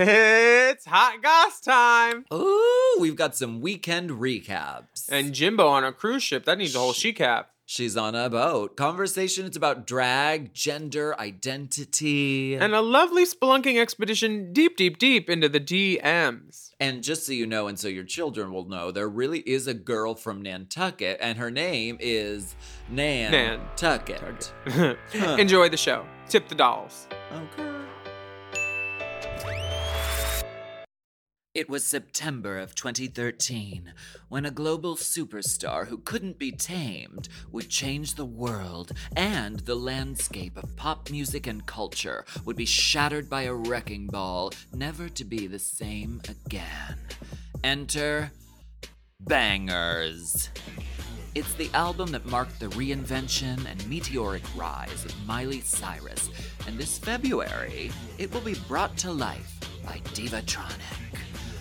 It's hot goss time. Ooh, we've got some weekend recaps. And Jimbo on a cruise ship. That needs a whole she cap. She's on a boat. Conversation it's about drag, gender, identity. And a lovely spelunking expedition deep, deep, deep into the DMs. And just so you know, and so your children will know, there really is a girl from Nantucket, and her name is Nan Nantucket. Tucket. Enjoy the show. Tip the dolls. Okay. It was September of 2013 when a global superstar who couldn't be tamed would change the world and the landscape of pop music and culture would be shattered by a wrecking ball, never to be the same again. Enter Bangers. It's the album that marked the reinvention and meteoric rise of Miley Cyrus, and this February, it will be brought to life by Divatronic.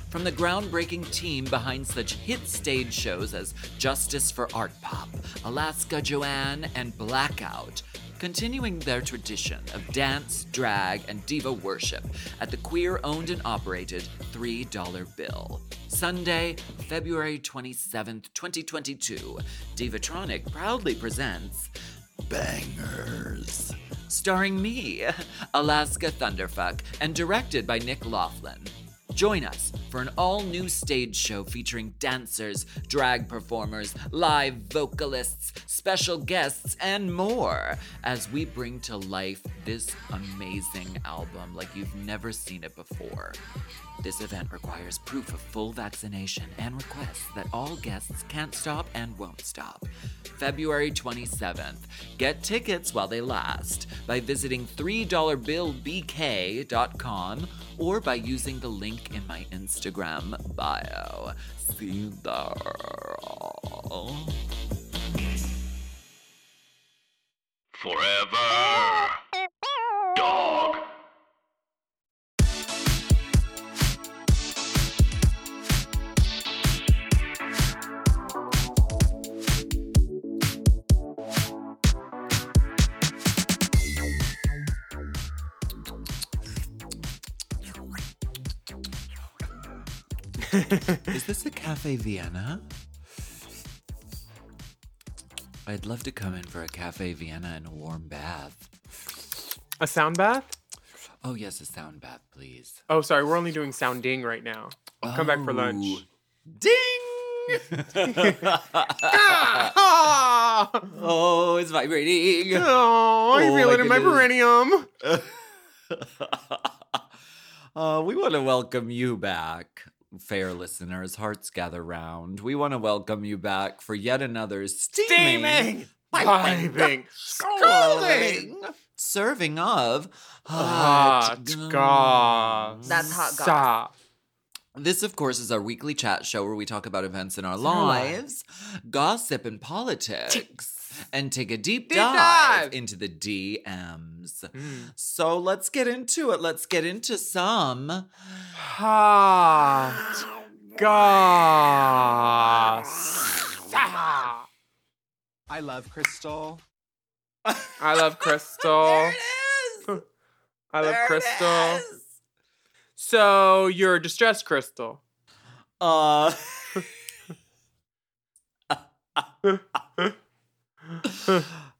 From the groundbreaking team behind such hit stage shows as Justice for Art Pop, Alaska Joanne, and Blackout, continuing their tradition of dance, drag, and diva worship at the queer owned and operated $3 bill. Sunday, February 27th, 2022, Divatronic proudly presents Bangers. Starring me, Alaska Thunderfuck, and directed by Nick Laughlin. Join us for an all new stage show featuring dancers, drag performers, live vocalists, special guests, and more as we bring to life this amazing album like you've never seen it before. This event requires proof of full vaccination and requests that all guests can't stop and won't stop. February 27th. Get tickets while they last by visiting $3billbk.com or by using the link in my Instagram bio. See you there. Forever. Dog. Is this a Cafe Vienna? I'd love to come in for a Cafe Vienna and a warm bath. A sound bath? Oh, yes, a sound bath, please. Oh, sorry. We're only doing sounding right now. Come back for lunch. Oh. Ding! Ah! oh, it's vibrating. Oh, I Oh, feel my it in my perineum. uh, we want to welcome you back, fair listeners. Hearts gather round. We want to welcome you back for yet another steaming, Steaming, piping, piping, scalding serving of Hot goss. That's hot goss. This, of course, is our weekly chat show where we talk about events in our our lives, gossip and politics, and take a deep, Deep dive, dive. into the DMs. Mm. So let's get into it. Let's get into some. Hot goss. I love Crystal. I love Crystal. I love Crystal. So you're distressed, Crystal. Uh.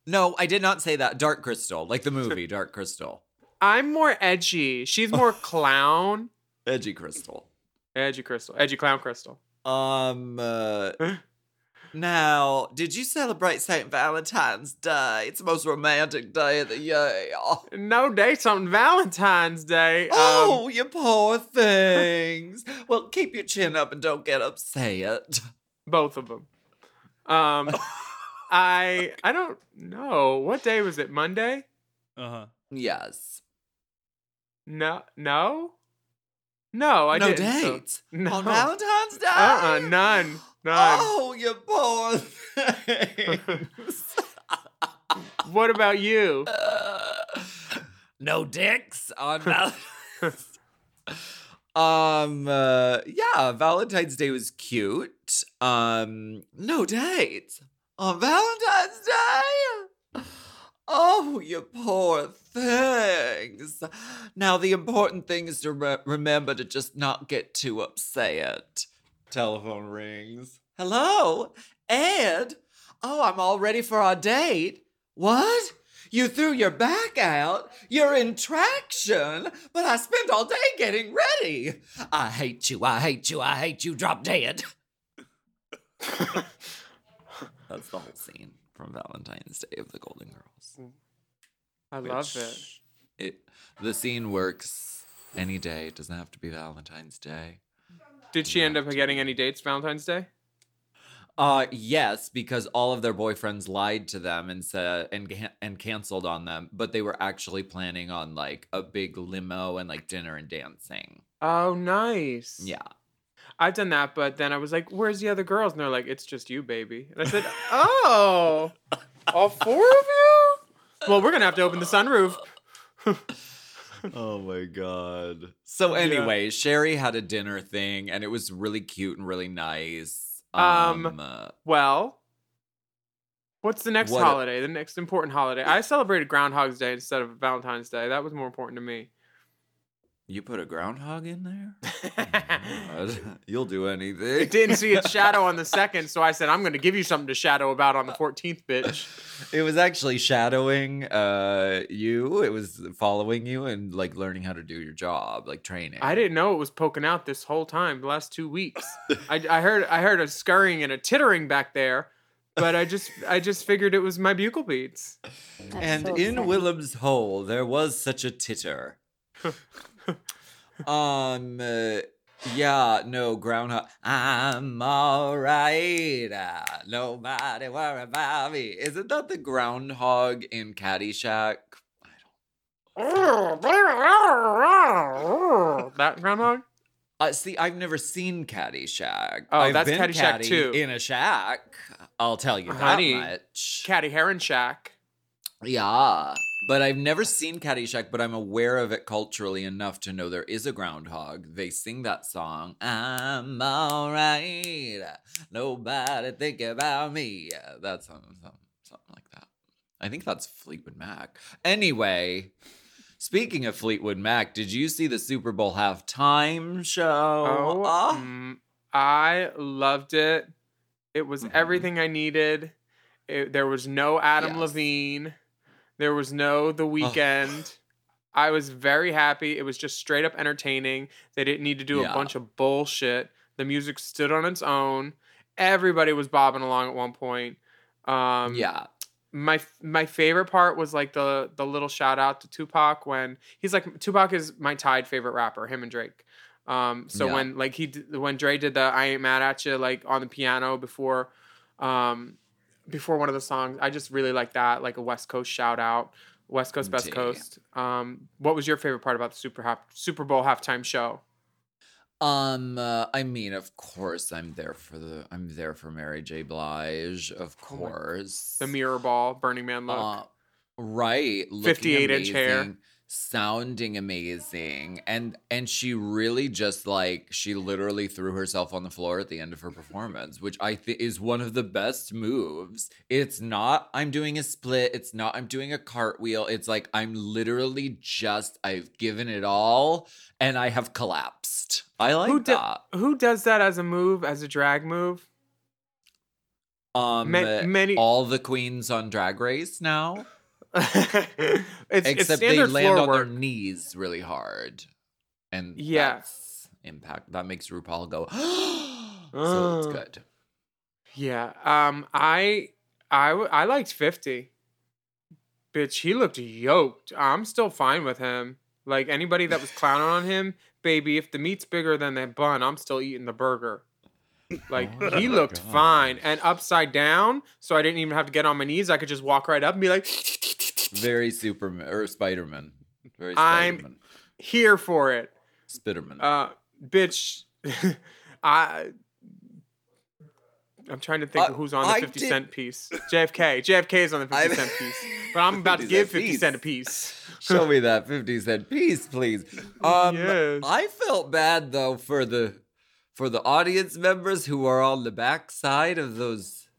no, I did not say that. Dark Crystal, like the movie Dark Crystal. I'm more edgy. She's more clown. Edgy Crystal. Edgy Crystal. Edgy Clown Crystal. Um. Uh, now, did you celebrate St. Valentine's Day? It's the most romantic day of the year. No dates on Valentine's Day. Um, Oh, you poor things. well, keep your chin up and don't get upset. both of them. Um, I I don't know what day was it. Monday? Uh huh. Yes. No, no, no. I no didn't. so- dates no. on Valentine's Day. Uh-uh, none, none. Oh, you poor things. What about you? no dicks on Valentine's. um. Uh, yeah, Valentine's Day was cute. Um. No dates on Valentine's Day. Oh, you poor things. Now, the important thing is to re- remember to just not get too upset. Telephone rings. Hello, Ed? Oh, I'm all ready for our date. What? You threw your back out? You're in traction? But I spent all day getting ready. I hate you, I hate you, I hate you, drop dead. That's the whole scene from Valentine's Day of the Golden Girls. I love it. It the scene works any day. It doesn't have to be Valentine's Day. Did she end up getting any dates Valentine's Day? Uh yes, because all of their boyfriends lied to them and said and and canceled on them, but they were actually planning on like a big limo and like dinner and dancing. Oh, nice. Yeah. I've done that, but then I was like, "Where's the other girls?" And they're like, "It's just you, baby." And I said, "Oh, all four of you? Well, we're gonna have to open the sunroof." Oh my god. So anyway, Sherry had a dinner thing and it was really cute and really nice. Um, uh, Well, what's the next What- holiday? The next important holiday? I celebrated Groundhog's Day instead of Valentine's Day. That was more important to me. You put a groundhog in there? You'll do anything. I didn't see its shadow on the second, so I said, "I'm gonna give you something to shadow about on the 14th, bitch." It was actually shadowing uh you. It was following you and like learning how to do your job, like training. I didn't know it was poking out this whole time, the last two weeks. I, I heard I heard a scurrying and a tittering back there, but I just I just figured it was my bugle beats. and so in sad. Willam's hole there was such a titter. um uh, yeah, no groundhog. I'm alright. Uh, nobody worry about me. Isn't that the groundhog in Caddyshack? that groundhog? Uh, see, I've never seen Caddyshack. Oh, I've that's been Caddyshack caddy too. In a shack, I'll tell you that Honey, much. Caddy Heron Shack. Yeah, but I've never seen Caddyshack, but I'm aware of it culturally enough to know there is a groundhog. They sing that song. I'm alright. Nobody think about me. That's something, something, something like that. I think that's Fleetwood Mac. Anyway, speaking of Fleetwood Mac, did you see the Super Bowl halftime show? Oh, Ah. mm, I loved it. It was Mhm. everything I needed. It, there was no Adam Yes. Levine. There was no The Weeknd. I was very happy. It was just straight up entertaining. They didn't need to do Yeah. a bunch of bullshit. The music stood on its own. Everybody was bobbing along at one point. Um, yeah. my my favorite part was like the the little shout out to Tupac when he's like Tupac is my tied favorite rapper, him and Drake. Um, so Yeah. when like he d- when Dre did the I ain't mad at you like on the piano before, um, before one of the songs, I just really like that like a West Coast shout out, West Coast Best. Coast. Um, what was your favorite part about the Super Hap- Super Bowl halftime show? Um, uh, I mean, of course, I'm there for the. I'm there for Mary J. Blige, of Oh course. The mirror ball, Burning Man look. Uh, right, 58 inch hair. Sounding amazing, and and she really just like she literally threw herself on the floor at the end of her performance, which I think is one of the best moves. It's not I'm doing a split. It's not I'm doing a cartwheel. It's like I'm literally just I've given it all and I have collapsed. I like who, do- that. who does that as a move, as a drag move? Um, Ma- many- all the queens on Drag Race now, it's, it's except they land on their knees really hard, and yes, impact. That makes RuPaul go, so it's Oh. good. Yeah. Um. I I I liked fifty. Bitch, he looked yoked. I'm still fine with him. Like anybody that was clowning on him, baby. If the meat's bigger than that bun, I'm still eating the burger. Like Oh he looked God. fine and upside down, so I didn't even have to get on my knees. I could just walk right up and be like, Very Superman or Spider-Man. Very I'm- here for it. Spiderman. Uh, bitch, I. I'm trying to think Uh, of who's on the I 50 did- cent piece. JFK. JFK is on the 50 I- cent piece. But I'm about to give 50 piece. cent a piece. Show me that 50 cent piece, please. Um Yes. I felt bad though for the for the audience members who are on the back side of those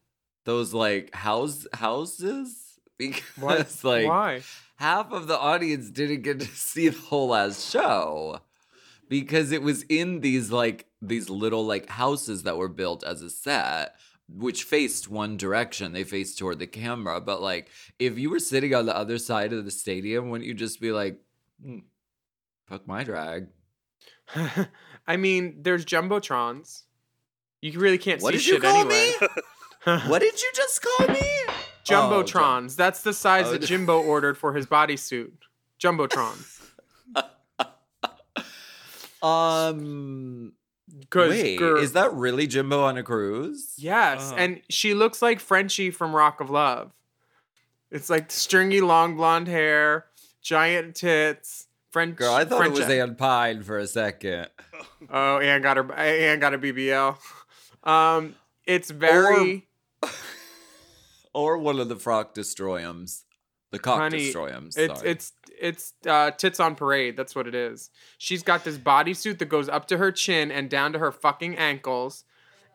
those like house houses because like Why? half of the audience didn't get to see the whole ass show because it was in these like these little like houses that were built as a set which faced one direction they faced toward the camera but like if you were sitting on the other side of the stadium wouldn't you just be like hmm, fuck my drag I mean, there's jumbotrons. You really can't what see did you shit call anyway. me what did you just call me Jumbotrons. That's the size Oh, that. Jimbo ordered for his bodysuit. Jumbotrons. um Because wait is that really jimbo on a cruise Yes, Uh-huh. and she looks like Frenchie from Rock of Love. It's like stringy, long blonde hair, giant tits. French Girl, I thought French it was Anne Pine for a second. Oh, Anne got her. Anne got a BBL. Um, it's very Or one of the frock destroyums. The cock honey. destroyums. It's sorry. it's it's uh, tits on parade. That's what it is. She's got this bodysuit that goes up to her chin and down to her fucking ankles,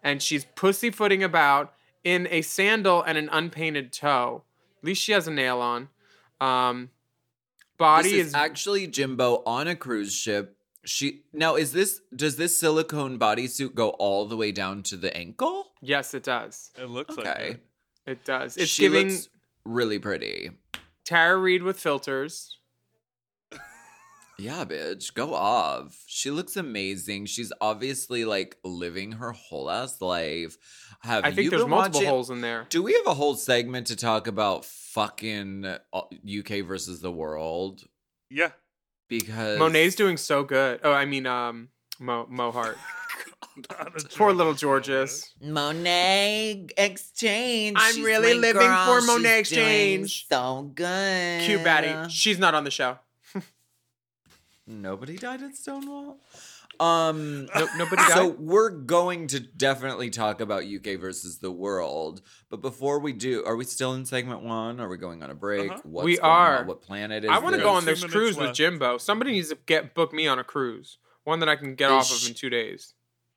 and she's pussyfooting about in a sandal and an unpainted toe. At least she has a nail on. Um, body this is, is actually Jimbo on a cruise ship. She now is this does this silicone bodysuit go all the way down to the ankle? yes, it does. It looks like Okay. it. It does. It's she giving looks really pretty. Tara Reid with filters. Yeah, bitch, go off. She looks amazing. She's obviously like living her whole ass life. Have I think you there's multiple watching- holes in there. Do we have a whole segment to talk about fucking uh, UK versus the world? Yeah. Because Monet's doing so good. Oh, I mean, um, Mo Mo Heart. Poor little Georges. Monet Exchange. I'm She's really living girl. for She's Monet doing Exchange. So good. Cute baddie. She's not on the show. Nobody died at Stonewall. Um. No, nobody died. So we're going to definitely talk about UK versus the world, but before we do, are we still in segment one? Are we going on a break? Uh-huh. What's We going on? are. What planet is I want to go on this minutes cruise with. Jimbo. Somebody needs to get book me on a cruise. One that I can get Is off of in two days.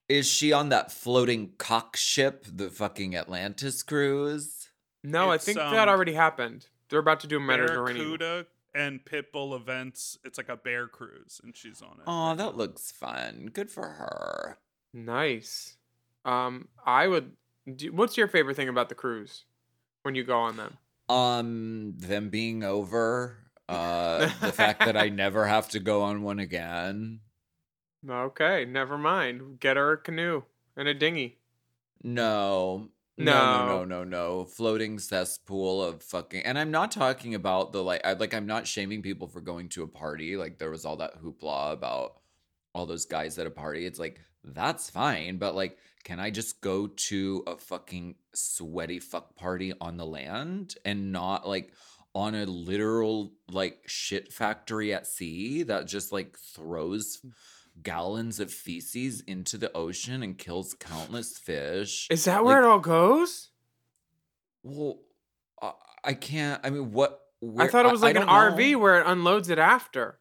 Is she on that floating cock ship, the fucking Atlantis cruise? No, I think um, that already happened. They're about to do a Mediterranean. Barracuda and Pitbull events. It's like a bear cruise, and she's on it. Oh, that looks fun. Good for her. Nice. Um, I would. Do, what's your favorite thing about the cruise when you go on them? Um, them being over. Uh, the fact that I never have to go on one again. Okay, never mind. Get her a canoe and a dinghy. No. No, no, No. no, no, no. Floating cesspool of fucking. And I'm not talking about the like. I like. I'm not shaming people for going to a party. Like there was all that hoopla about all those guys at a party. It's like that's fine, but like, can I just go to a fucking sweaty fuck party on the land and not like on a literal like shit factory at sea that just like throws mm. Gallons of feces into the ocean and kills countless fish. Is that where Like, it all goes? Well, I, I can't. I mean, what? I thought it was like an don't RV where it unloads it after.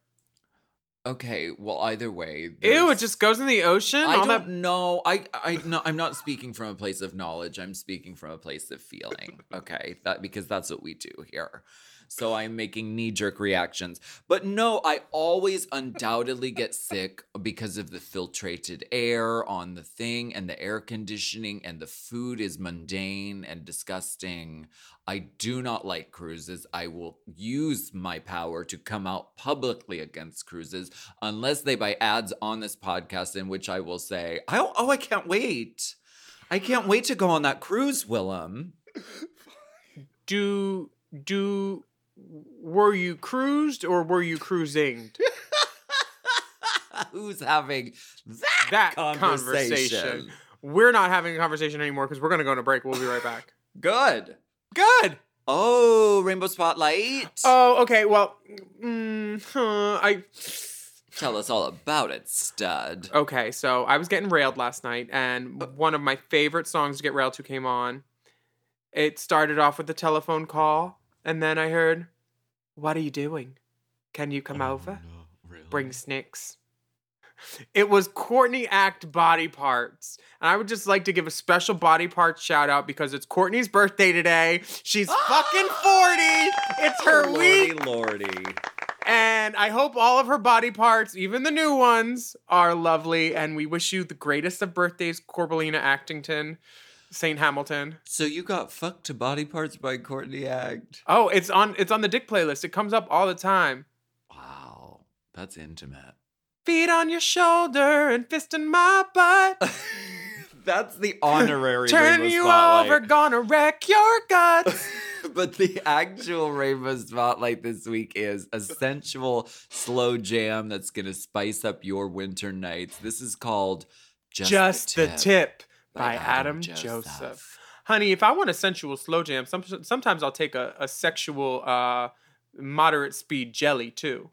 Okay, well, either way. Ew, it just goes in the ocean. I don't that. know. I I no. I'm not speaking from a place of knowledge. I'm speaking from a place of feeling. Okay, that because that's what we do here. So I'm making knee jerk reactions. But no, I always undoubtedly get sick because of the filtrated air on the thing and the air conditioning, and the food is mundane and disgusting. I do not like cruises. I will use my power to come out publicly against cruises unless they buy ads on this podcast in which I will say, oh, oh I can't wait. I can't wait to go on that cruise, Willam. Do do were you cruised or were you cruising? Who's having that, That conversation? conversation. We're not having a conversation anymore because we're gonna go on a break. We'll be right back. Good. Good. Oh, Rainbow Spotlight. Oh, okay. Well, mm, huh, I. Tell us all about it, stud. Okay, so I was getting railed last night, and one of my favorite songs to get railed to came on. It started off with a telephone call, and then I heard, "What are you doing? Can you come oh, over? Bring snicks." It was Courtney Act body parts. And I would just like to give a special body parts shout out because it's Courtney's birthday today. She's fucking 40. It's her lordy, week. lordy. And I hope all of her body parts, even the new ones, are lovely. And we wish you the greatest of birthdays, Corbelina Actington, St. Hamilton. So you got fucked to body parts by Courtney Act. Oh, it's on it's on the Dick playlist. It comes up all the time. Wow, that's intimate. Feet on your shoulder and fist in my butt. That's the honorary Turn you Spotlight. over, gonna wreck your guts. but the actual Rainbow Spotlight this week is a sensual slow jam that's gonna spice up your winter nights. This is called Just, Just the tip by by Adam Adam Joseph. Joseph. Honey, if I want a sensual slow jam, some, sometimes I'll take a, a sexual uh, moderate speed jelly too.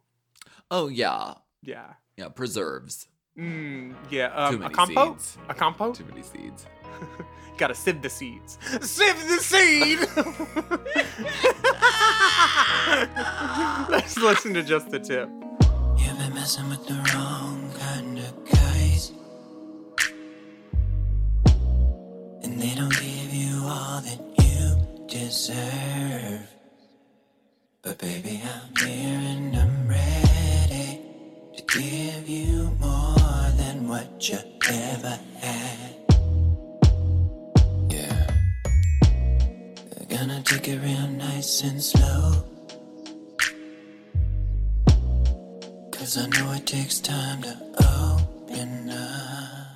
Oh yeah, Yeah. yeah. Preserves. Mm, yeah. Too Um, a compote? seeds. A compote? Too many seeds. Gotta sieve the seeds. Sieve the seed! Let's listen to just the tip. You've been messing with the wrong They don't give you all that you deserve. But baby, I'm here and I'm ready to give you more than what you ever had. Yeah. Gonna take it real nice and slow. Cause I know it takes time to open up.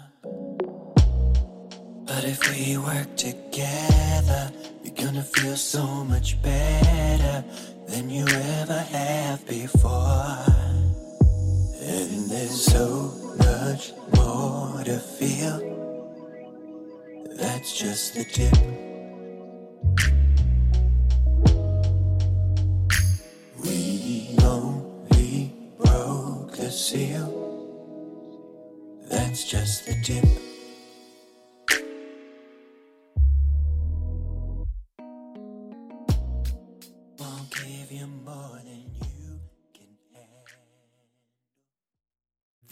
But if we work together, you're gonna feel so much better than you ever have before. And there's so much more to feel. That's just the tip. We only broke the seal. That's just the tip.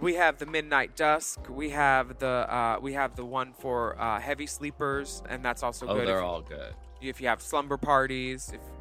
We have the Midnight Dusk. We have the uh, we have the one for uh, heavy sleepers, and that's also Oh, good. they're if, all good. if you have slumber parties. If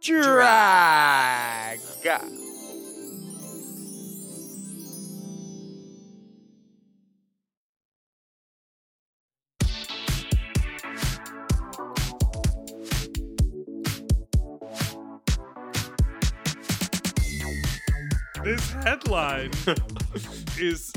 drag. This headline is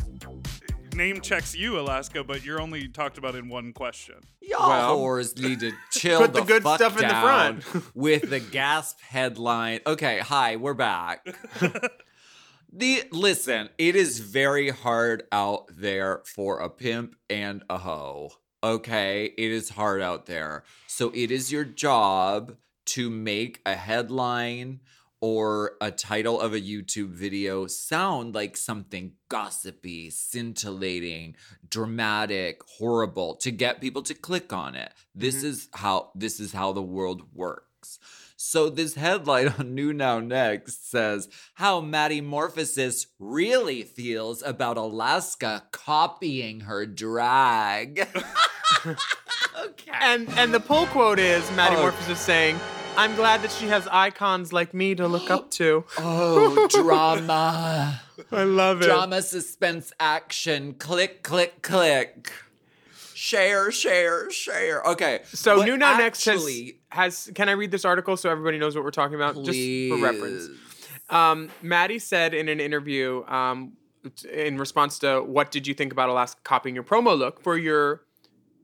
name checks you, Alaska, but you're only talked about in one question. Y'all Well, whores need to chill put the the, good fuck stuff in the front. with the gasp headline. Okay, hi, we're back. the listen, it is very hard out there for a pimp and a hoe. Okay, it is hard out there. So it is your job to make a headline or a title of a YouTube video sound like something gossipy, scintillating, dramatic, horrible to get people to click on it. This mm-hmm. is how this is how the world works. So this headline on New Now Next says how Maddie Morphosis really feels about Alaska copying her drag. okay. And and the pull quote is Maddie Oh. Morphosis is saying, I'm glad that she has icons like me to look up to. Oh, drama. I love it. Drama, suspense, action. Click, click, click. Share, share, share. Okay. So but New Now Next has, actually, has can I read this article so everybody knows what we're talking about? Just for reference. please. Um, Maddie said in an interview, um, in response to what did you think about Alaska copying your promo look for your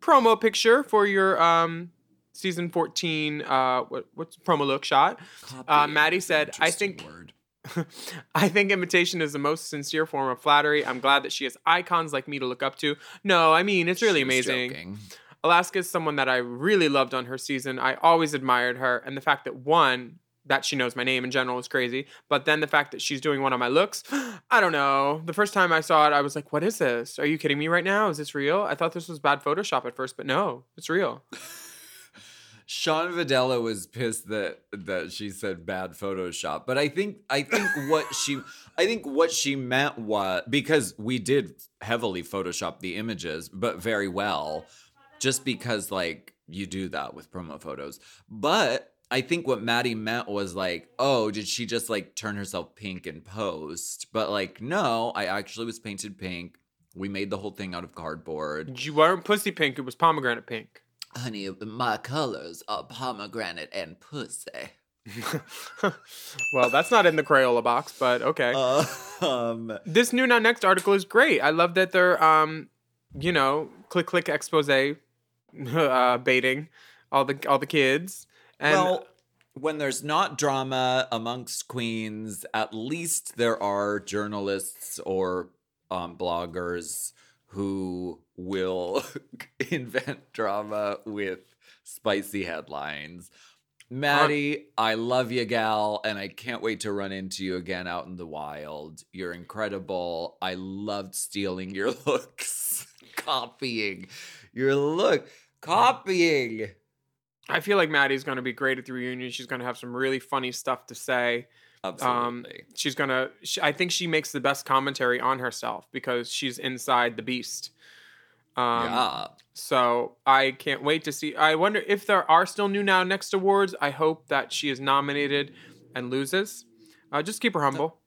promo picture for your um, season 14 uh, what, what's promo look shot? Uh, Maddie said, I think word. I think imitation is the most sincere form of flattery. I'm glad that she has icons like me to look up to. No, I mean, it's really She was amazing. joking. Alaska is someone that I really loved on her season. I always admired her. And the fact that one, that she knows my name in general is crazy. But then the fact that she's doing one of my looks, I don't know. The first time I saw it, I was like, what is this? Are you kidding me right now? Is this real? I thought this was bad Photoshop at first, but no, it's real. Sean Videla was pissed that that she said bad Photoshop, but I think I think what she I think what she meant was because we did heavily Photoshop the images, but very well, just because like you do that with promo photos. But I think what Maddie meant was like, oh, did she just like turn herself pink in post? But like, no, I actually was painted pink. We made the whole thing out of cardboard. You weren't pussy pink, it was pomegranate pink. Honey, my colors are pomegranate and pussy. well, that's not in the Crayola box, but okay. Uh, um, this new now next article is great. I love that they're um, you know, click click expose uh baiting all the all the kids. And well, when there's not drama amongst queens, at least there are journalists or um, bloggers who will invent drama with spicy headlines. Maddie, I love you, gal, and I can't wait to run into you again out in the wild. You're incredible. I loved stealing your looks, copying your look, copying. I feel like Maddie's going to be great at the reunion. She's going to have some really funny stuff to say. Um, Absolutely. she's gonna. She, I think she makes the best commentary on herself because she's inside the beast. Um, yeah. So I can't wait to see. I wonder if there are still new now next awards. I hope that she is nominated and loses. Uh, just keep her humble.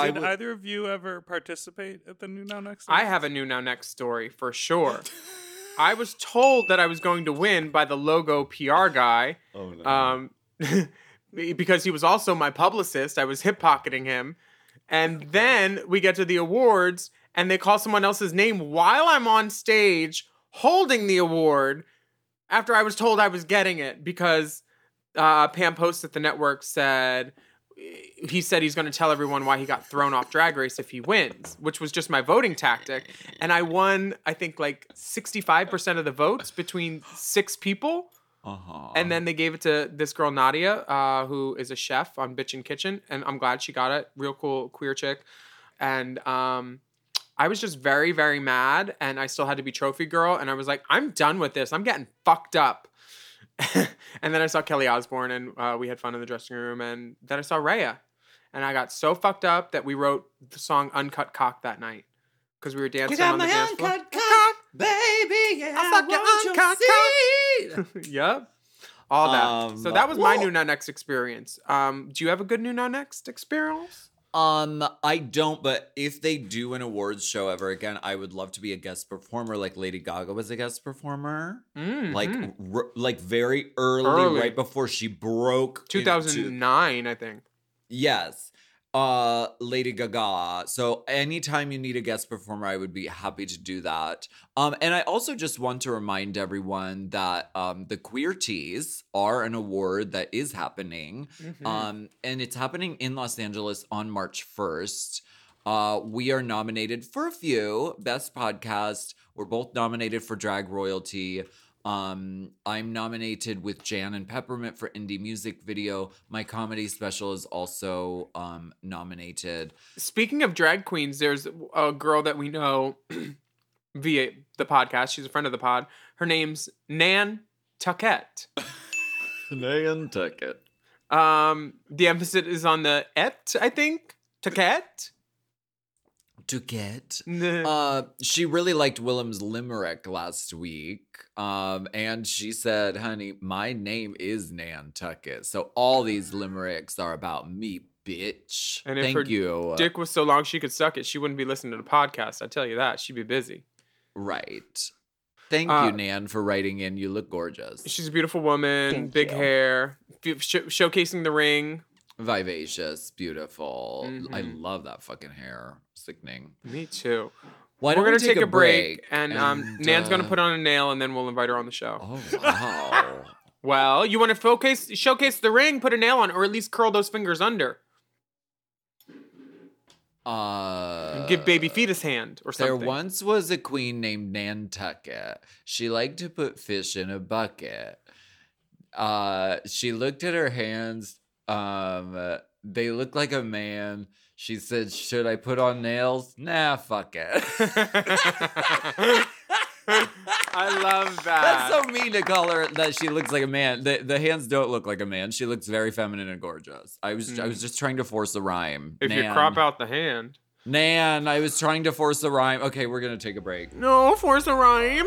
Did would- either of you ever participate at the New Now Next? I have a new now next story for sure. I was told that I was going to win by the logo PR guy. Oh, no. um, because he was also my publicist. I was hip pocketing him. And then we get to the awards and they call someone else's name while I'm on stage holding the award after I was told I was getting it because uh, Pam Post at the network said he said he's going to tell everyone why he got thrown off Drag Race if he wins, which was just my voting tactic. And I won, I think, like 65% of the votes between six people. uh-huh. And then they gave it to this girl Nadia, uh, who is a chef on Bitchin' Kitchen, and I'm glad she got it. Real cool queer chick, and um, I was just very very mad, and I still had to be trophy girl, and I was like, I'm done with this. I'm getting fucked up. and then I saw Kelly Osbourne, and uh, we had fun in the dressing room, and then I saw Raya, and I got so fucked up that we wrote the song "Uncut Cock" that night because we were dancing on the dance floor. Uncut cock, baby. Yeah, I fuck your uncut cock. yep. All that. Um, so that was my whoa. new now next experience. Um, do you have a good new now next experience? Um, I don't, but if they do an awards show ever again, I would love to be a guest performer, like Lady Gaga was a guest performer, like Mhm. r- like very early, Early. right before she broke. into- 2009, I think. Yes. Uh Lady Gaga. So anytime you need a guest performer, I would be happy to do that. Um and I also just want to remind everyone that um the Queerties are an award that is happening. Mhm. Um and it's happening in Los Angeles on March 1st. Uh we are nominated for a few best podcast. We're both nominated for drag royalty. Um, I'm nominated with Jan and Peppermint for indie music video. My comedy special is also um nominated. Speaking of drag queens, there's a girl that we know via the podcast. She's a friend of the pod. Her name's Nan Tuckett. Nantucket. Um, the emphasis is on the et, I think. Tuckett. To get. Uh, she really liked Willam's limerick last week. Um, and she said, "Honey, my name is Nantucket, so all these limericks are about me, bitch." And if Thank her you. Dick was so long she could suck it, she wouldn't be listening to the podcast. I tell you that. She'd be busy. Right. Thank Uh, you, Nan, for writing in. You look gorgeous. She's a beautiful woman, Thank big you. hair, sh- showcasing the ring. Vivacious, beautiful. I Mhm. love that fucking hair. Sickening. Me too. Why We're gonna we take, take, a break, and, um, and, Nan's gonna uh, put on a nail, and then we'll invite her on the show. Oh wow! Well, you want to focus, showcase the ring, put a nail on, or at least curl those fingers under, uh, give baby fetus hand or something. There once was a queen named Nantucket. She liked to put fish in a bucket. Uh, she looked at her hands. Um, they look like a man. She said, "Should I put on nails? Nah, fuck it." I love that. That's so mean to call her that she looks like a man. The the hands don't look like a man. She looks very feminine and gorgeous. I was I was just trying to force a rhyme. if you crop out the hand. Nan, I was trying to force a rhyme. Okay, we're gonna take a break. No, force a rhyme.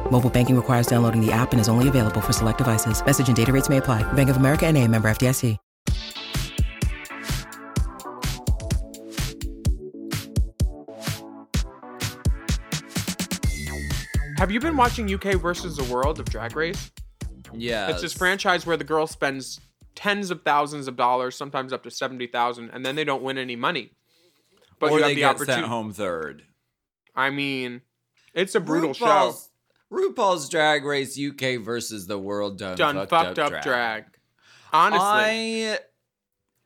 Mobile banking requires downloading the app and is only available for select devices. Message and data rates may apply. Bank of America and a member FDIC. Have you been watching UK versus the World of Drag Race? Yeah. It's this franchise where the girl spends tens of thousands of dollars, sometimes up to seventy thousand, and then they don't win any money. But or you have they the get opportunity. sent home third. I mean, it's a brutal show. RuPaul's, Drag Race UK versus the world done, Done fucked, fucked up, up drag. drag. Honestly, I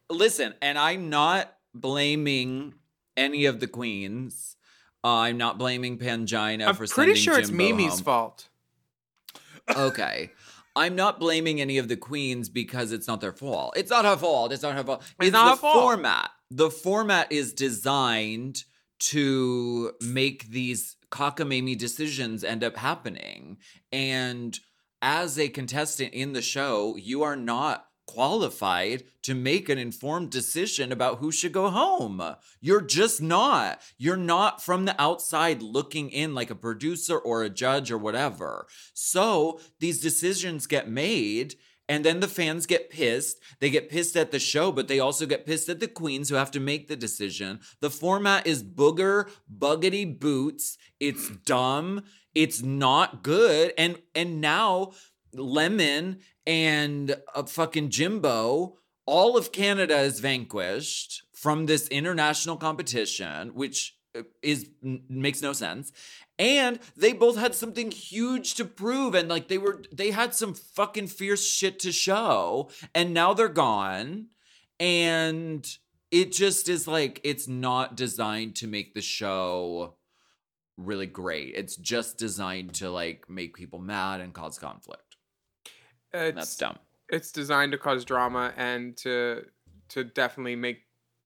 listen, and I'm not blaming any of the queens. Uh, I'm not blaming Pangina I'm for pretty sure it's Jimbo Mimi's home. fault. Okay. I'm not blaming any of the queens because it's not their fault. It's not her fault. It's not her fault. It's, not the her fault. format. The format is designed to make these cockamamie decisions end up happening. And as a contestant in the show, you are not qualified to make an informed decision about who should go home. You're just not. You're not from the outside looking in like a producer or a judge or whatever. So these decisions get made. And then the fans get pissed. They get pissed at the show, but they also get pissed at the queens who have to make the decision. The format is booger, buggety boots. It's dumb. It's not good. And and now Lemon and uh, fucking Jimbo, all of Canada is vanquished from this international competition, which is makes no sense. And they both had something huge to prove, and like they were, they had some fucking fierce shit to show, and now they're gone. And it just is like it's not designed to make the show really great. It's just designed to like make people mad and cause conflict. It's, That's dumb. It's designed to cause drama and to to definitely make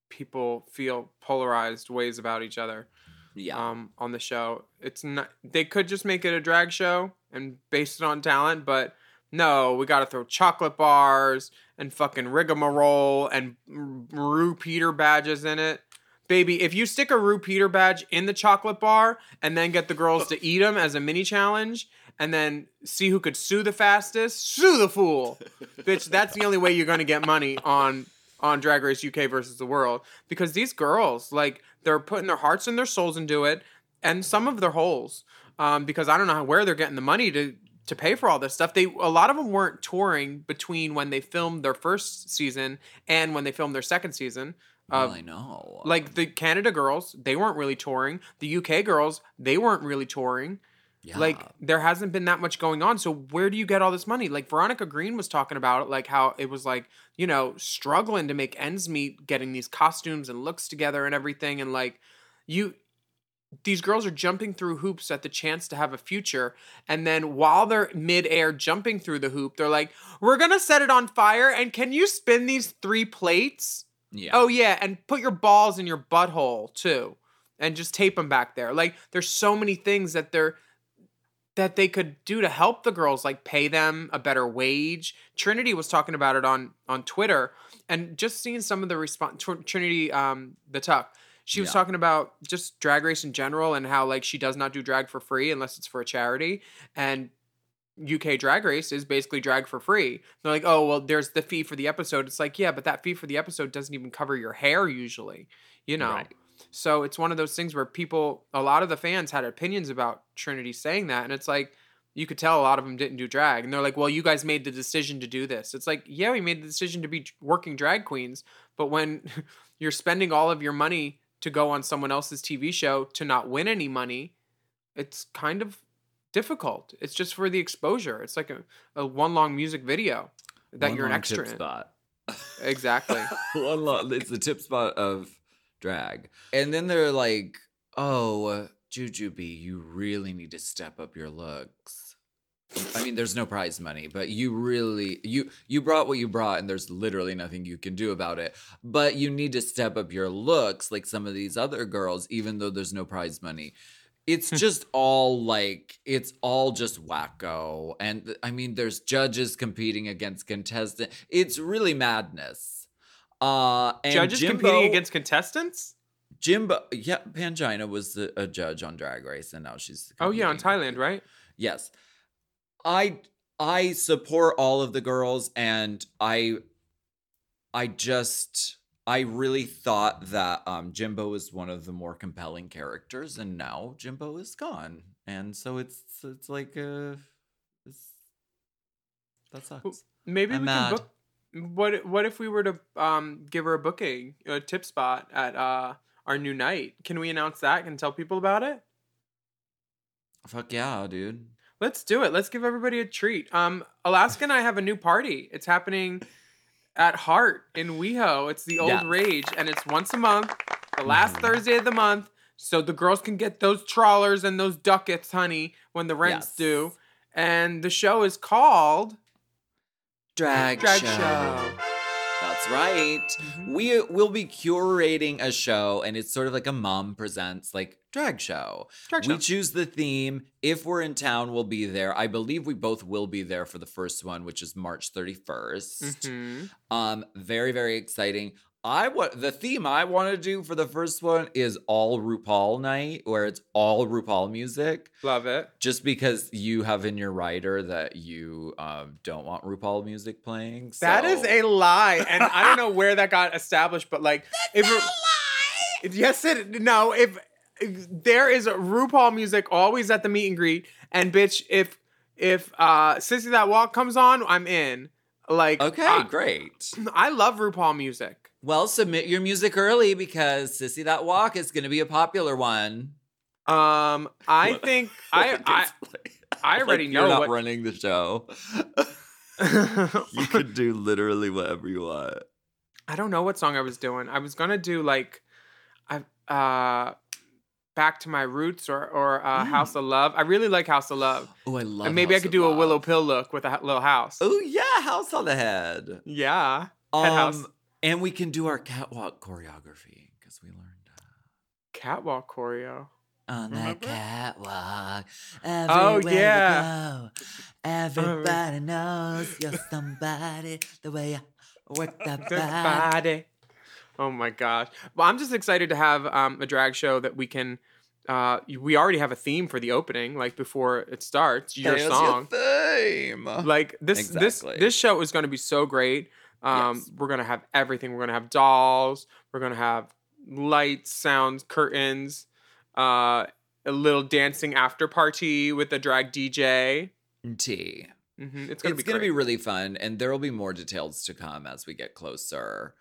people feel polarized ways about each other. Yeah. um, on the show. It's not. They could just make it a drag show and base it on talent, but no, we got to throw chocolate bars and fucking rigmarole and RuPeter badges in it. Baby, if you stick a RuPeter badge in the chocolate bar and then get the girls to eat them as a mini challenge and then see who could sue the fastest, sue the fool. Bitch, that's the only way you're going to get money on on Drag Race UK versus the world because these girls, like, they're putting their hearts and their souls into it and some of their holes. Um, because I don't know where they're getting the money to to pay for all this stuff. They a lot of them weren't touring between when they filmed their first season and when they filmed their second season. well, Uh, I know. like the Canada girls, they weren't really touring. The UK girls, they weren't really touring. yeah. Like there hasn't been that much going on. So where do you get all this money? Like Veronica Green was talking about it, like how it was like, you know, struggling to make ends meet, getting these costumes and looks together and everything. And like you these girls are jumping through hoops at the chance to have a future. And then while they're midair jumping through the hoop, they're like, We're gonna set it on fire and can you spin these three plates? yeah. Oh yeah, and put your balls in your butthole too, and just tape them back there. Like there's so many things that they're that they could do to help the girls, like pay them a better wage. Trinity was talking about it on on Twitter, and just seeing some of the response. Tr- Trinity, um, the Tuck, she was Yeah. talking about just drag race in general and how like she does not do drag for free unless it's for a charity, and UK Drag Race is basically drag for free. They're like, oh, well, there's the fee for the episode. It's like, yeah, but that fee for the episode doesn't even cover your hair usually, you know? Right. So it's one of those things where people, a lot of the fans had opinions about Trinity saying that. And it's like, you could tell a lot of them didn't do drag. And they're like, well, you guys made the decision to do this. It's like, yeah, we made the decision to be working drag queens. But when you're spending all of your money to go on someone else's TV show to not win any money, it's kind of difficult. It's just for the exposure. It's like a, a one long music video that One you're an extra in. spot. Exactly. One long, it's the tip spot of drag. And then they're like, oh, Jujubee, you really need to step up your looks. I mean, there's no prize money, but you really you you brought what you brought, and there's literally nothing you can do about it. But you need to step up your looks, like some of these other girls, even though there's no prize money. It's hmm. just all like it's all just wacko, and I mean, there's judges competing against contestants. It's really madness. Uh, and Judges Jimbo, competing against contestants? Jimbo. Yeah, Pangina was the, a judge on Drag Race, and now she's Oh, yeah, on. Thailand, right? Yes. I I support all of the girls and I I just I really thought that um, Jimbo was one of the more compelling characters, and now Jimbo is gone, and so it's it's like uh, it's, that sucks. Maybe I'm we mad. can book. What What if we were to um give her a booking, a tip spot at uh our new night? Can we announce that and tell people about it? Fuck yeah, dude. Let's do it. Let's give everybody a treat. Um, Alaska and I have a new party. It's happening at Heart in WeHo. It's the old Yes. rage, and it's once a month, the last Thursday of the month, so the girls can get those trawlers and those ducats, honey, when the rent's Yes. due. And the show is called Drag, Drag show. Show. That's right. We will be curating a show, and it's sort of like a mom presents like drag show. Drag we choose the theme. If we're in town, we'll be there. I believe we both will be there for the first one, which is March 31st. Mhm. Um, very, very exciting. I want the theme I want to do for the first one is all RuPaul night, where it's all RuPaul music. Love it. Just because you have in your writer that you um, don't want RuPaul music playing. That is a lie, and I don't know where that got established, but like, if a lie. Yes, it no. If, if there is RuPaul music always at the meet and greet, and bitch, if if uh Sissy That Walk comes on, I'm in. Like, Okay, uh, great. I love RuPaul music. Well, submit your music early because Sissy That Walk is going to be a popular one. Um, I think I I I already Like, know You're not what. running the show. you could do literally whatever you want. I don't know what song I was doing. I was gonna do like, I uh, back to my roots or or uh, House of Love. I really like House of Love. Oh, I love. It. And maybe I could of do a Willow Pill look with a little house. Oh yeah, House on the Head. Yeah, Head house. Um, and we can do our catwalk choreography because we learned uh, catwalk choreo. on Remember? that catwalk. Oh, everywhere you yeah. go, Everybody knows you're somebody the way you work that body. body. Oh my gosh! Well, I'm just excited to have um, a drag show that we can. Uh, we already have a theme for the opening, like before it starts. Your There's song. theme. like this Exactly. this this show is going to be so great um Yes. we're going to have everything we're going to have dolls we're going to have lights sounds curtains uh a little dancing after party with a drag dj Tea. hmm it's going to be gonna be really fun, and there will be more details to come as we get closer.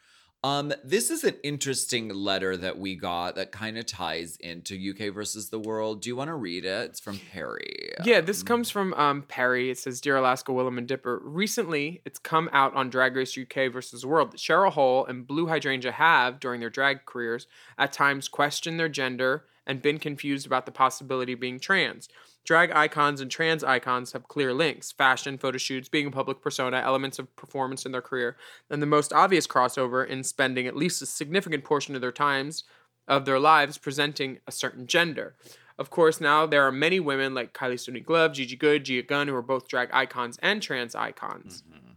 Um, this is an interesting letter that we got that kind of ties into UK versus the world. Do you want to read it? It's from Perry. Yeah, this comes from um, Perry. It says, "Dear Alaska, Willam, and Dipper. Recently, it's come out on Drag Race UK versus the World that Cheryl Hole and Blue Hydrangea have, during their drag careers, at times questioned their gender and been confused about the possibility of being trans. Drag icons and trans icons have clear links: fashion, photo shoots, being a public persona, elements of performance in their career, and the most obvious crossover in spending at least a significant portion of their times of their lives presenting a certain gender." Of course, now there are many women like Kylie Sonique Love, Gigi Goode, Gia Gunn, who are both drag icons and trans icons. Mm-hmm.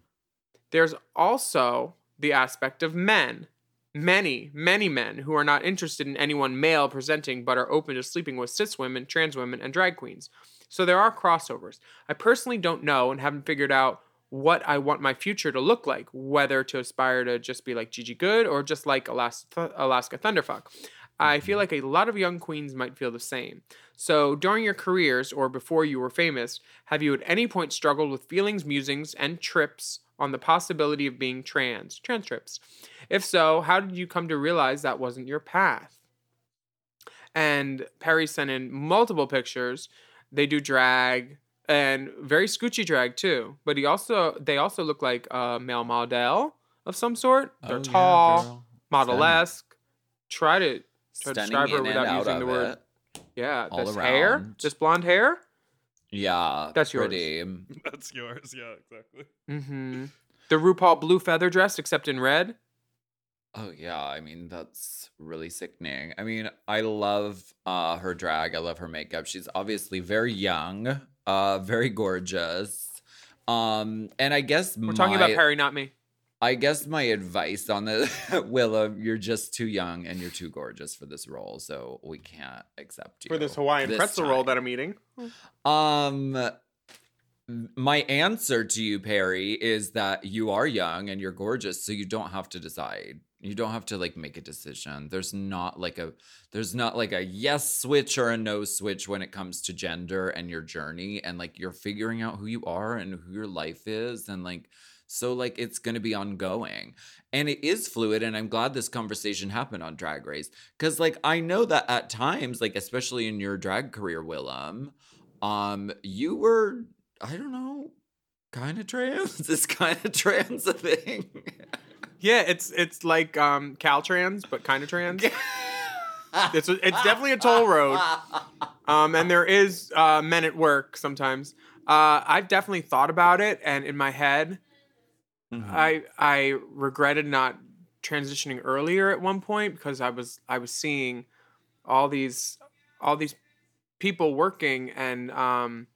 There's also the aspect of men. Many, many men who are not interested in anyone male presenting but are open to sleeping with cis women, trans women, and drag queens. So there are crossovers. I personally don't know and haven't figured out what I want my future to look like, whether to aspire to just be like Gigi Goode or just like Alaska, Alaska Thunderfuck. I feel mm-hmm. like a lot of young queens might feel the same. So, during your careers or before you were famous, have you at any point struggled with feelings, musings, and trips on the possibility of being trans, trans trips? If so, how did you come to realize that wasn't your path? And Perry sent in multiple pictures. They do drag and very scoochy drag too. But he also they also look like a male model of some sort. They're Oh, tall, girl. model-esque. Try to try to describe her without using the word. it. Yeah, all this hair, around. this blonde hair. Yeah, That's yours. pretty. That's yours. Yeah, exactly. Mm-hmm. The RuPaul blue feather dress, except in red. Oh yeah, I mean that's really sickening. I mean, I love uh her drag. I love her makeup. She's obviously very young, uh very gorgeous. Um and I guess We're talking about my- Perry, not me. I guess my advice on the Willow, you're just too young and you're too gorgeous for this role, so we can't accept you For this Hawaiian this pretzel roll time. that I'm eating. Um my answer to you, Perry, is that you are young and you're gorgeous, so you don't have to decide. You don't have to like make a decision. There's not like a there's not like a yes switch or a no switch when it comes to gender and your journey and like you're figuring out who you are and who your life is and like so like it's going to be ongoing. And it is fluid and I'm glad this conversation happened on Drag Race cuz like I know that at times like especially in your drag career Willam um you were I don't know kind of trans. Is kind of trans a thing? Yeah, it's it's like um, Caltrans, but kind of trans. it's it's definitely a toll road, um, and there is uh, men at work sometimes. Uh, I've definitely thought about it, and in my head, Mm-hmm. I I regretted not transitioning earlier at one point because I was I was seeing all these all these people working, and um,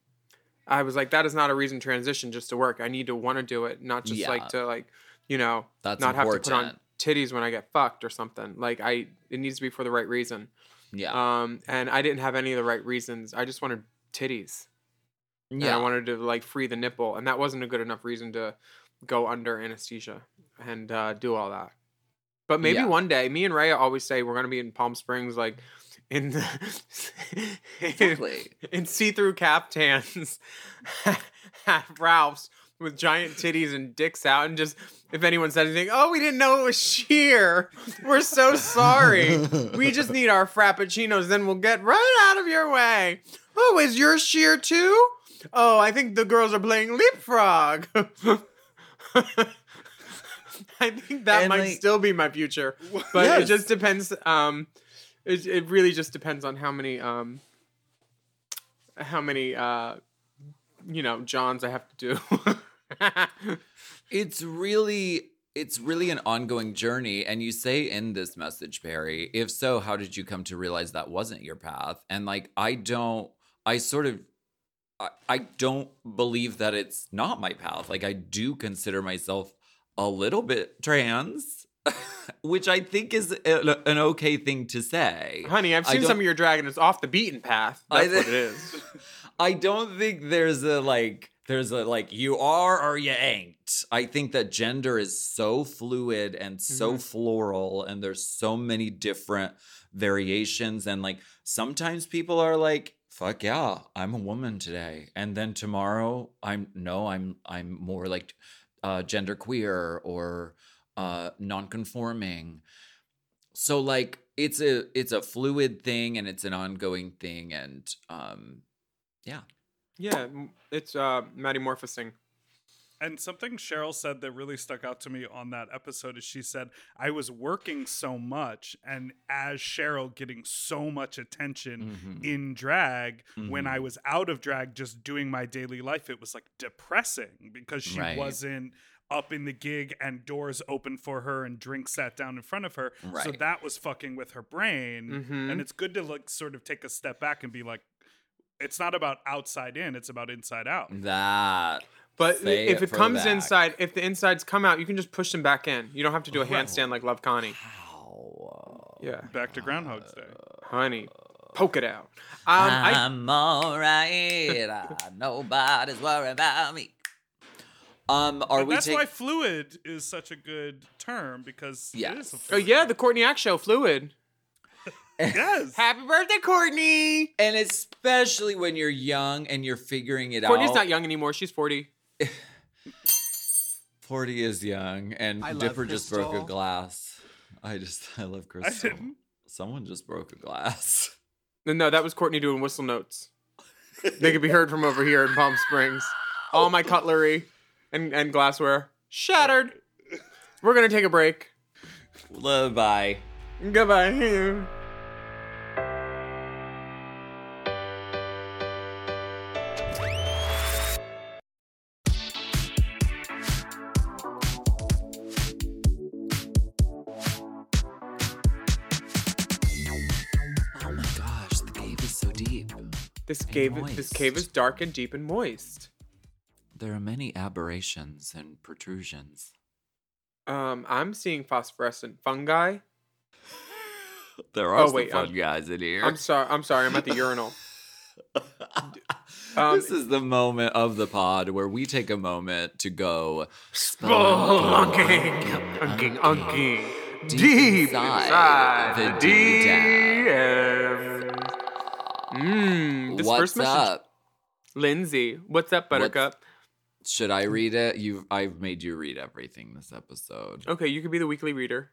I was like, that is not a reason to transition just to work. I need to want to do it, not just Yeah. like to like you know That's not have to put on titties when I get fucked or something. Like I, it needs to be for the right reason. Yeah. Um, and I didn't have any of the right reasons. I just wanted titties. And I wanted to like free the nipple, and that wasn't a good enough reason to go under anesthesia and uh, do all that. But maybe Yeah. one day, me and Raya always say we're gonna be in Palm Springs, like in the Exactly. in see-through caftans at Ralph's with giant titties and dicks out, and just if anyone said anything, oh, we didn't know it was sheer. We're so sorry. we just need our frappuccinos, then we'll get right out of your way. Oh, is your sheer too? Oh, I think the girls are playing leapfrog. I think that And, might like- still be my future, but it just depends. Um, it, it really just depends on how many um, how many uh, you know Johns I have to do. it's really it's really an ongoing journey and you say in this message Perry if so how did you come to realize that wasn't your path and like I don't I sort of I, I don't believe that it's not my path like I do consider myself a little bit trans which I think is a, an okay thing to say Honey, I've seen some of your drag and it's off the beaten path. I That's what it is. I don't think there's a like there's a like you are or you ain't. I think that gender is so fluid and so Mhm. floral and there's so many different variations and like sometimes people are like fuck yeah, I'm a woman today and then tomorrow I'm no, I'm I'm more like uh gender queer or uh non-conforming. So like it's a it's a fluid thing and it's an ongoing thing and um yeah. Yeah, it's uh, metamorphosing. And something Cheryl said that really stuck out to me on that episode is she said, I was working so much, and as Cheryl getting so much attention Mhm. in drag, when I Mhm. was out of drag just doing my daily life, it was like depressing because she Right. wasn't up in the gig and doors open for her and drinks sat down in front of her. So that was fucking with her brain. Mhm. And it's good to like sort of take a step back and be like, it's not about outside in, it's about inside out. That But Say if it it comes back. inside, if the insides come out, you can just push them back in. You don't have to do a handstand like Love Connie. Wow. Yeah, Back to Groundhog's Day. honey, poke it out. Um, I, I'm alright. Nobody's worried about me. Um, are And we that's take- why fluid is such a good term because it is a Yes. oh yeah, the Courtney Act show, Fluid. yes. Happy birthday, Courtney. and especially when you're young and you're figuring it Courtney's out. Courtney's not young anymore. She's forty. Forty is young, and I love Dipper just broke a glass. I just I love I Crystal. didn't. Someone just broke a glass. No, no, that was Courtney doing whistle notes. they could be heard from over here in Palm Springs. All my cutlery and, and glassware shattered. We're gonna take a break. Love, bye. Goodbye. This cave, this cave is dark and deep and moist. There are many aberrations and protrusions. Um, I'm seeing phosphorescent fungi. There are Oh, some fun guys in here. I'm sorry. I'm sorry. I'm at the urinal. Um, this is the moment of the pod where we take a moment to go Spelunking, unking, unking, Deep deep inside inside the the DM. Mmm, this What's first message. up? Lindsay, what's up, Buttercup? Should I read it? You, I've made you read everything this episode. Okay, you could be the weekly reader.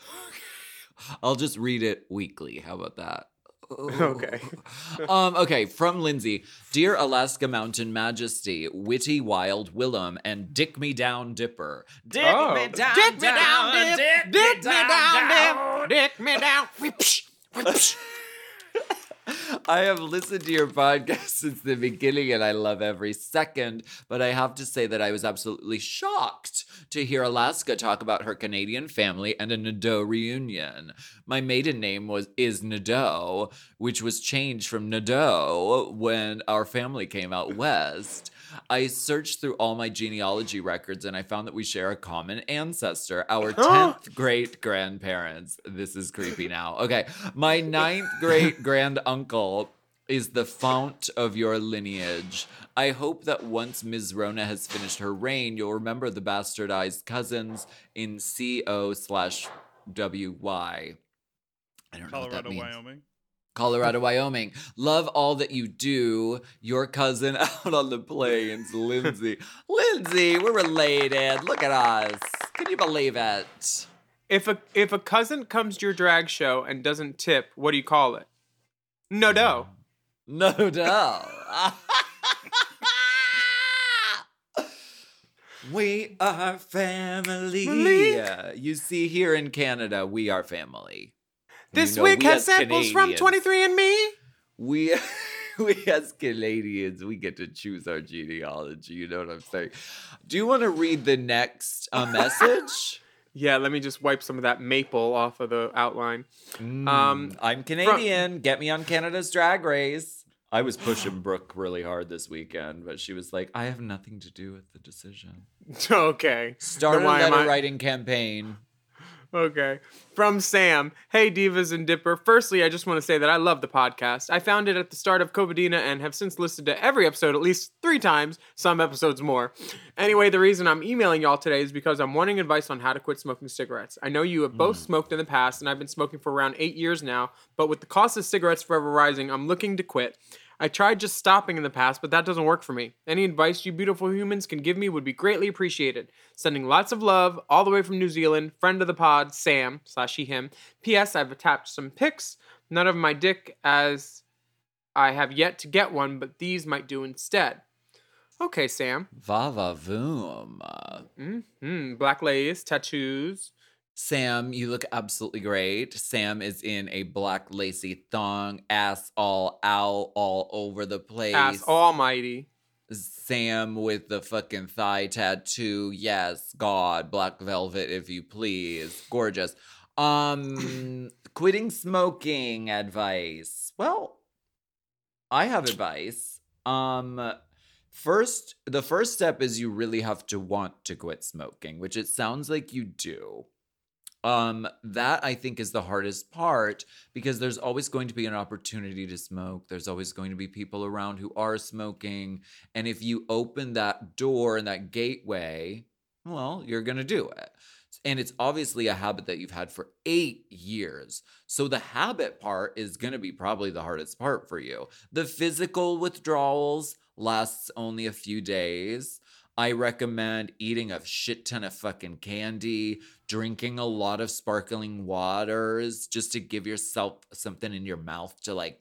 I'll just read it weekly. How about that? Okay. um, okay, from Lindsay. Dear Alaska Mountain Majesty, Witty Wild Willam, and Dick Me Down Dipper. Dick Oh. me down, Dick me down, down, dip, dick me down, dip, dick me down. Whipsh, whipsh. I have listened to your podcast since the beginning and I love every second, but I have to say that I was absolutely shocked to hear Alaska talk about her Canadian family and a Nadeau reunion. My maiden name was is Nadeau, which was changed from Nadeau when our family came out west. I searched through all my genealogy records and I found that we share a common ancestor, our 10th great grandparents. This is creepy now. Okay. My ninth great grand uncle is the fount of your lineage. I hope that once Ms. Rona has finished her reign, you'll remember the bastardized cousins in CO slash WY. I don't know what that Colorado, means. Wyoming. Colorado, Wyoming. Love all that you do. Your cousin out on the plains, Lindsay. Lindsay, we're related. Look at us. Can you believe it? If a if a cousin comes to your drag show and doesn't tip, what do you call it? No do. No doubt. we are family. Family. You see, here in Canada, we are family. You This know, week we has as samples from 23andMe. we we as Canadians, we get to choose our genealogy. You know what I'm saying? Do you want to read the next uh, message? Yeah, let me just wipe some of that maple off of the outline. Mm, Um, I'm Canadian. Get me on Canada's Drag Race. I was pushing Brooke really hard this weekend, but she was like, "I have nothing to do with the decision." Okay. Start a letter I- writing campaign. Okay. From Sam. Hey, Divas and Dipper. Firstly, I just want to say that I love the podcast. I found it at the start of Covidina and have since listened to every episode at least three times, some episodes more. Anyway, the reason I'm emailing y'all today is because I'm wanting advice on how to quit smoking cigarettes. I know you have both hmm. smoked in the past, and I've been smoking for around eight years now, but with the cost of cigarettes forever rising, I'm looking to quit. I tried just stopping in the past, but that doesn't work for me. Any advice you beautiful humans can give me would be greatly appreciated. Sending lots of love all the way from New Zealand. Friend of the pod, Sam slash he him. P.S. I've attached some pics. None of my dick, as I have yet to get one, but these might do instead. Okay, Sam. Va va voom. Uh, Hmm. Black lace, tattoos. Sam, you look absolutely great. Sam is in a black lacy thong, ass all out, all over the place. Ass almighty. Sam with the fucking thigh tattoo. Yes, God, black velvet, if you please. Gorgeous. Um, quitting smoking advice. Well, I have advice. Um, first, the first step is you really have to want to quit smoking, which it sounds like you do. Um, that I think is the hardest part because there's always going to be an opportunity to smoke. There's always going to be people around who are smoking. And if you open that door and that gateway, well, you're going to do it. And it's obviously a habit that you've had for eight years. So the habit part is going to be probably the hardest part for you. The physical withdrawals lasts only a few days. I recommend eating a shit ton of fucking candy, drinking a lot of sparkling waters just to give yourself something in your mouth to like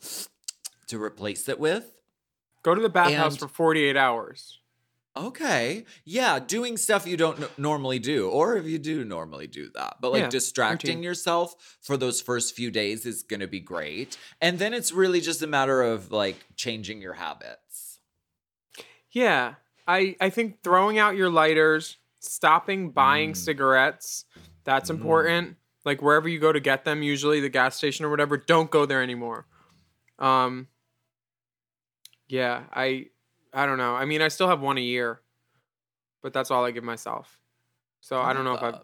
to replace it with. Go to the bathhouse And- for 48 hours. Okay. Yeah, doing stuff you don't n- normally do, or if you do normally do that. But like Yeah, distracting routine. yourself for those first few days is going to be great. And then it's really just a matter of like changing your habits. Yeah, I I think throwing out your lighters, stopping buying Mm. cigarettes, that's important. Like wherever you go to get them, usually the gas station or whatever, don't go there anymore. Um Yeah, I I don't know. I mean, I still have one a year, but that's all I give myself. So I don't know if I've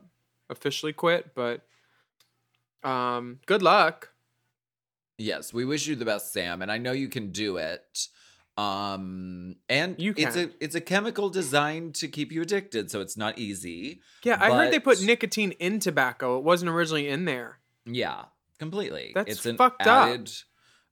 officially quit, but um good luck. Yes, we wish you the best, Sam, and I know you can do it. Um, and You it's a it's a chemical designed to keep you addicted, so it's not easy. Yeah, I heard they put nicotine in tobacco. It wasn't originally in there. Yeah, completely. That's it's an fucked up.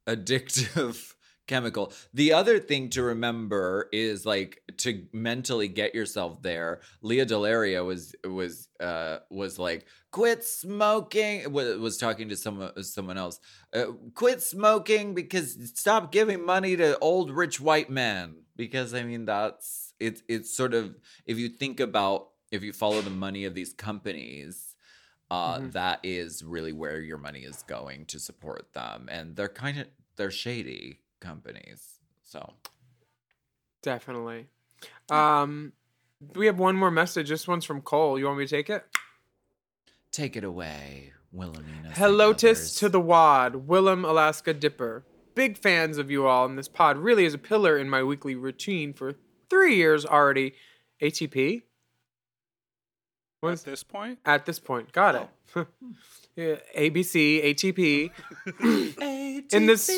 addictive chemical. The other thing to remember is like to mentally get yourself there. Lea DeLaria was was uh was like quit smoking was, was talking to someone someone else. Uh, quit smoking because stop giving money to old rich white men because I mean that's it's it's sort of if you think about if you follow the money of these companies uh, Mhm. that is really where your money is going to support them and they're kind of they're shady companies so Definitely. Um, we have one more message. This one's from Cole. You want me to take it? take it away wilhelmina Hello, tis to the wad, Willam Alaska Dipper. Big fans of you all, and this pod really is a pillar in my weekly routine for three years already. ATP? What At this point, at this point? Got it. yeah, ABC, ATP. in this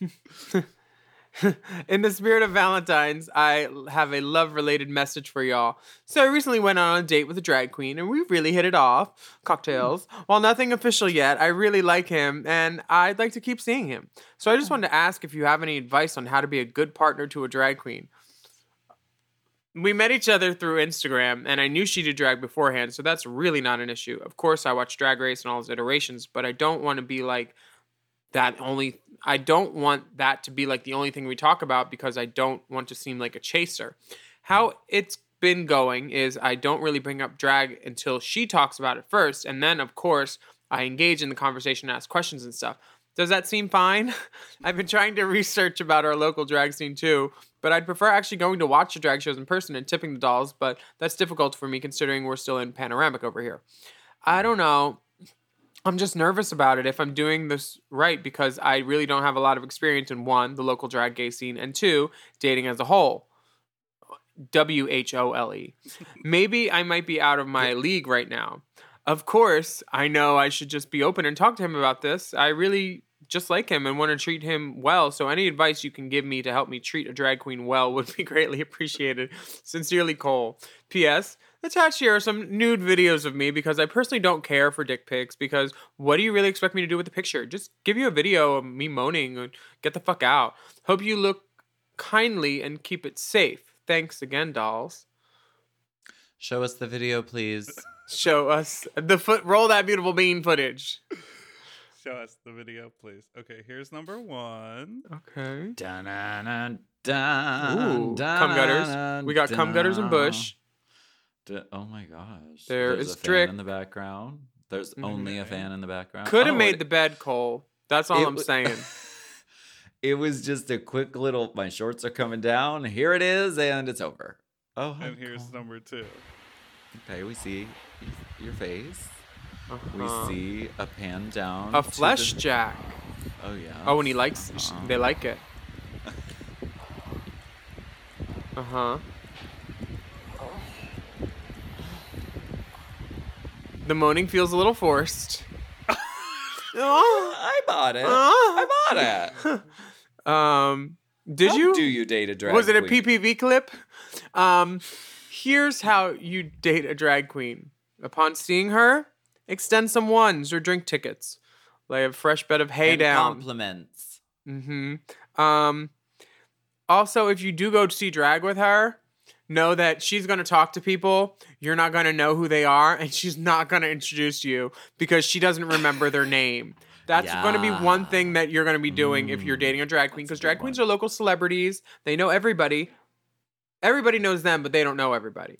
in the spirit of valentines i have a love related message for y'all. So i recently went on a date with a drag queen and we really hit it off. Cocktails. Mm. While nothing official yet i really like him and i'd like to keep seeing him. So i just mm. wanted to ask if you have any advice on how to be a good partner to a drag queen. We met each other through Instagram, and I knew she did drag beforehand, so that's really not an issue. Of course, I watch Drag Race and all its iterations, but I don't want to be like that only. I don't want that to be like the only thing we talk about because I don't want to seem like a chaser. How it's been going is I don't really bring up drag until she talks about it first, and then, of course, I engage in the conversation ask questions and stuff. Does that seem fine? I've been trying to research about our local drag scene too, but I'd prefer actually going to watch the drag shows in person and tipping the dolls, but that's difficult for me considering we're still in panoramic over here. I don't know. I'm just nervous about it if I'm doing this right because I really don't have a lot of experience in one, the local drag gay scene, and two, dating as a whole. W H O L E. Maybe I might be out of my league right now. Of course, I know I should just be open and talk to him about this. I really just like him and want to treat him well. So any advice you can give me to help me treat a drag queen well would be greatly appreciated. Sincerely, Cole. P.S. Attached here are some nude videos of me because I personally don't care for dick pics. Because what do you really expect me to do with the picture? Just give you a video of me moaning and get the fuck out. Hope you look kindly and keep it safe. Thanks again, dolls. show us the video please Show us the foot. Roll that beautiful bean footage. show us the video, please. Okay, here's number one. Okay. Dun-dun-dun, Ooh, dun, cum gutters. We got cum gutters and bush. Dun. oh my gosh There There's is a fan in the background there's Mhm. only a fan in the background Could have Oh, made it- the bed, Cole. That's all It I'm wa- saying. it was just a quick little my shorts are coming down here it is and it's over oh hi, And here's Cole. number two. okay we see your face we Uh-huh. see a pan down a to the- flesh jack. oh yeah Oh, and he likes. Uh-huh. They like it. Uh huh. The moaning feels a little forced. oh, i bought it Ah. i bought it um, did How you? do you date a drag Was it a queen? PPV clip? Um, here's how you date a drag queen. Upon seeing her, extend some ones or drink tickets. Lay a fresh bed of hay And down. compliments Mm-hmm. Um, also, if you do go to see drag with her, know that she's going to talk to people. You're not going to know who they are, and she's not going to introduce you because she doesn't remember their name. That's going to be one thing that you're going to be doing if you're Mm, dating a drag queen because drag queens one. are local celebrities. They know everybody. Everybody knows them, but they don't know everybody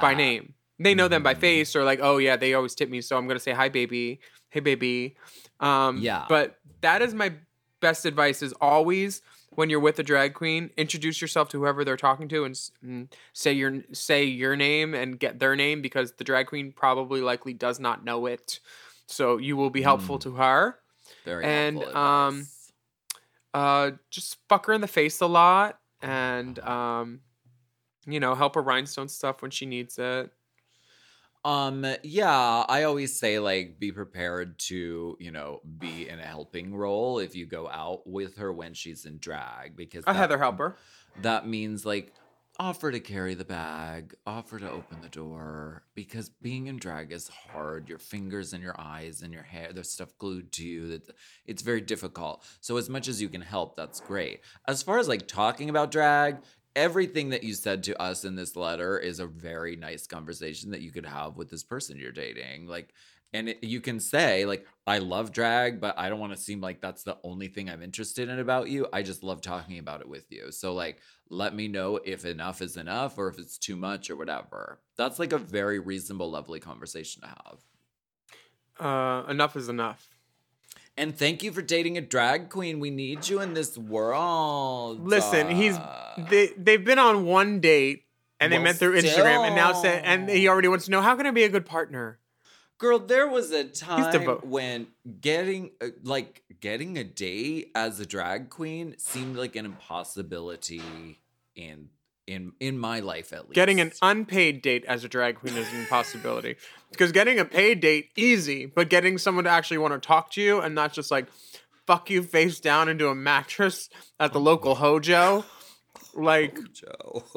by name. They know them by Mhm. face or like, oh yeah, they always tip me, so I'm gonna say hi, baby, hey, baby. Um, Yeah. But that is my best advice: is always when you're with a drag queen, introduce yourself to whoever they're talking to and, and say your say your name and get their name because the drag queen probably likely does not know it. So you will be helpful Mm. to her. Very And, um. Uh, just fuck her in the face a lot and um, you know, help her rhinestone stuff when she needs it. Um, yeah, I always say like be prepared to, you know, be in a helping role if you go out with her when she's in drag because A that- Heather helper. That means like offer to carry the bag, offer to open the door because being in drag is hard. Your fingers and your eyes and your hair, there's stuff glued to you that it's very difficult. So as much as you can help, that's great. As far as like talking about drag, everything that you said to us in this letter is a very nice conversation that you could have with this person you're dating. Like and it, you can say like i love drag but i don't want to seem like that's the only thing i'm interested in about you i just love talking about it with you so like let me know if enough is enough or if it's too much or whatever that's like a very reasonable lovely conversation to have Uh, enough is enough. And thank you for dating a drag queen. We need you in this world. Listen, he's Uh, they they've been on one date and they Well, met through Instagram and now said and he already wants to know how can I be a good partner? Girl, there was a time when getting uh, like getting a date as a drag queen seemed like an impossibility in in in my life at least. Getting an unpaid date as a drag queen is an impossibility. Because getting a paid date easy, but getting someone to actually want to talk to you and not just like fuck you face down into a mattress at the local hojo. Like Joe.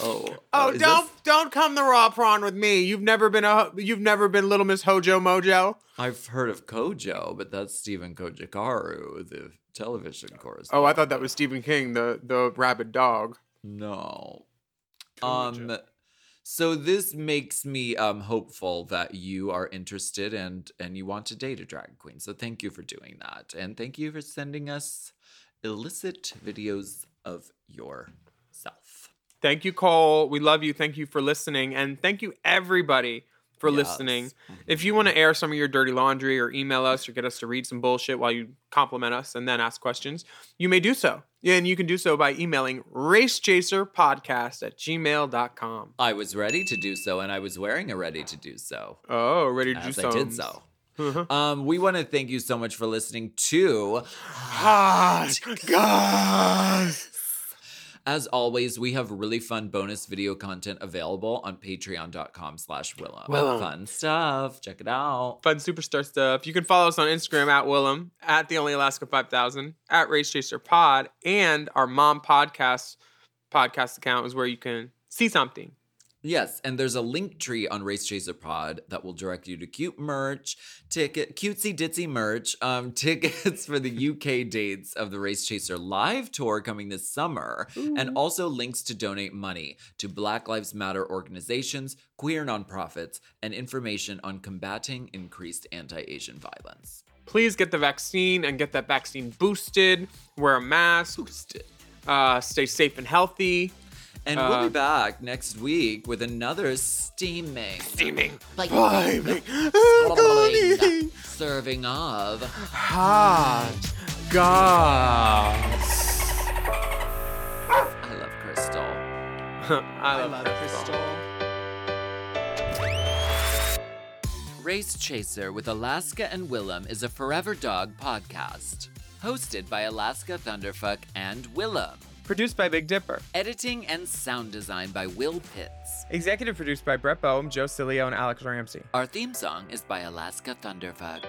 oh, Oh, uh, is don't this- don't come the raw prawn with me. You've never been a you've never been Little Miss Hojo Mojo. I've heard of Kojo, but that's Stephen Kojikaru, the television correspondent. Oh, I thought that was Stephen King, the the rabid dog. No. Kojo. Um so this makes me um hopeful that you are interested and and you want to date a drag queen. So thank you for doing that. And thank you for sending us illicit videos of yourself. Thank you, Cole. We love you. Thank you for listening, and thank you everybody for Yes. listening. If you want to air some of your dirty laundry or email us or get us to read some bullshit while you compliment us and then ask questions, you may do so. And you can do so by emailing racechaserpodcast at gmail.com. I was ready to do so and I was wearing a ready to do so. Oh, ready to do so. I did so. Um, we want to thank you so much for listening to Hot goss. As always, we have really fun bonus video content available on patreon.com slash Willam. Willam. Fun stuff. Check it out. Fun superstar stuff. You can follow us on Instagram at Willam, at the Only Alaska 5000, at Race Chaser Pod, and our mom podcast podcast account is where you can see something. Yes, and there's a link tree on Race Chaser Pod that will direct you to cute merch, ticket, cutesy ditzy merch, um, tickets for the UK dates of the Race Chaser live tour coming this summer, and also links to donate money to Black Lives Matter organizations, queer nonprofits, and information on combating increased anti-Asian violence. Please get the vaccine and get that vaccine boosted. Wear a mask. Boosted. Uh, stay safe and healthy. And Uh, we'll be back next week with another steaming, Steaming. Like- Vibing. Scalding serving of Hot goss. I love Crystal. I love, Crystal. Race Chaser with Alaska and Willam is a Forever Dog podcast. Hosted by Alaska Thunderfuck and Willam. Produced by Big Dipper. Editing and sound design by Will Pitts. Executive produced by Brett Boehm, Joe Cilio, and Alex Ramsey. Our theme song is by Alaska Thunderfuck.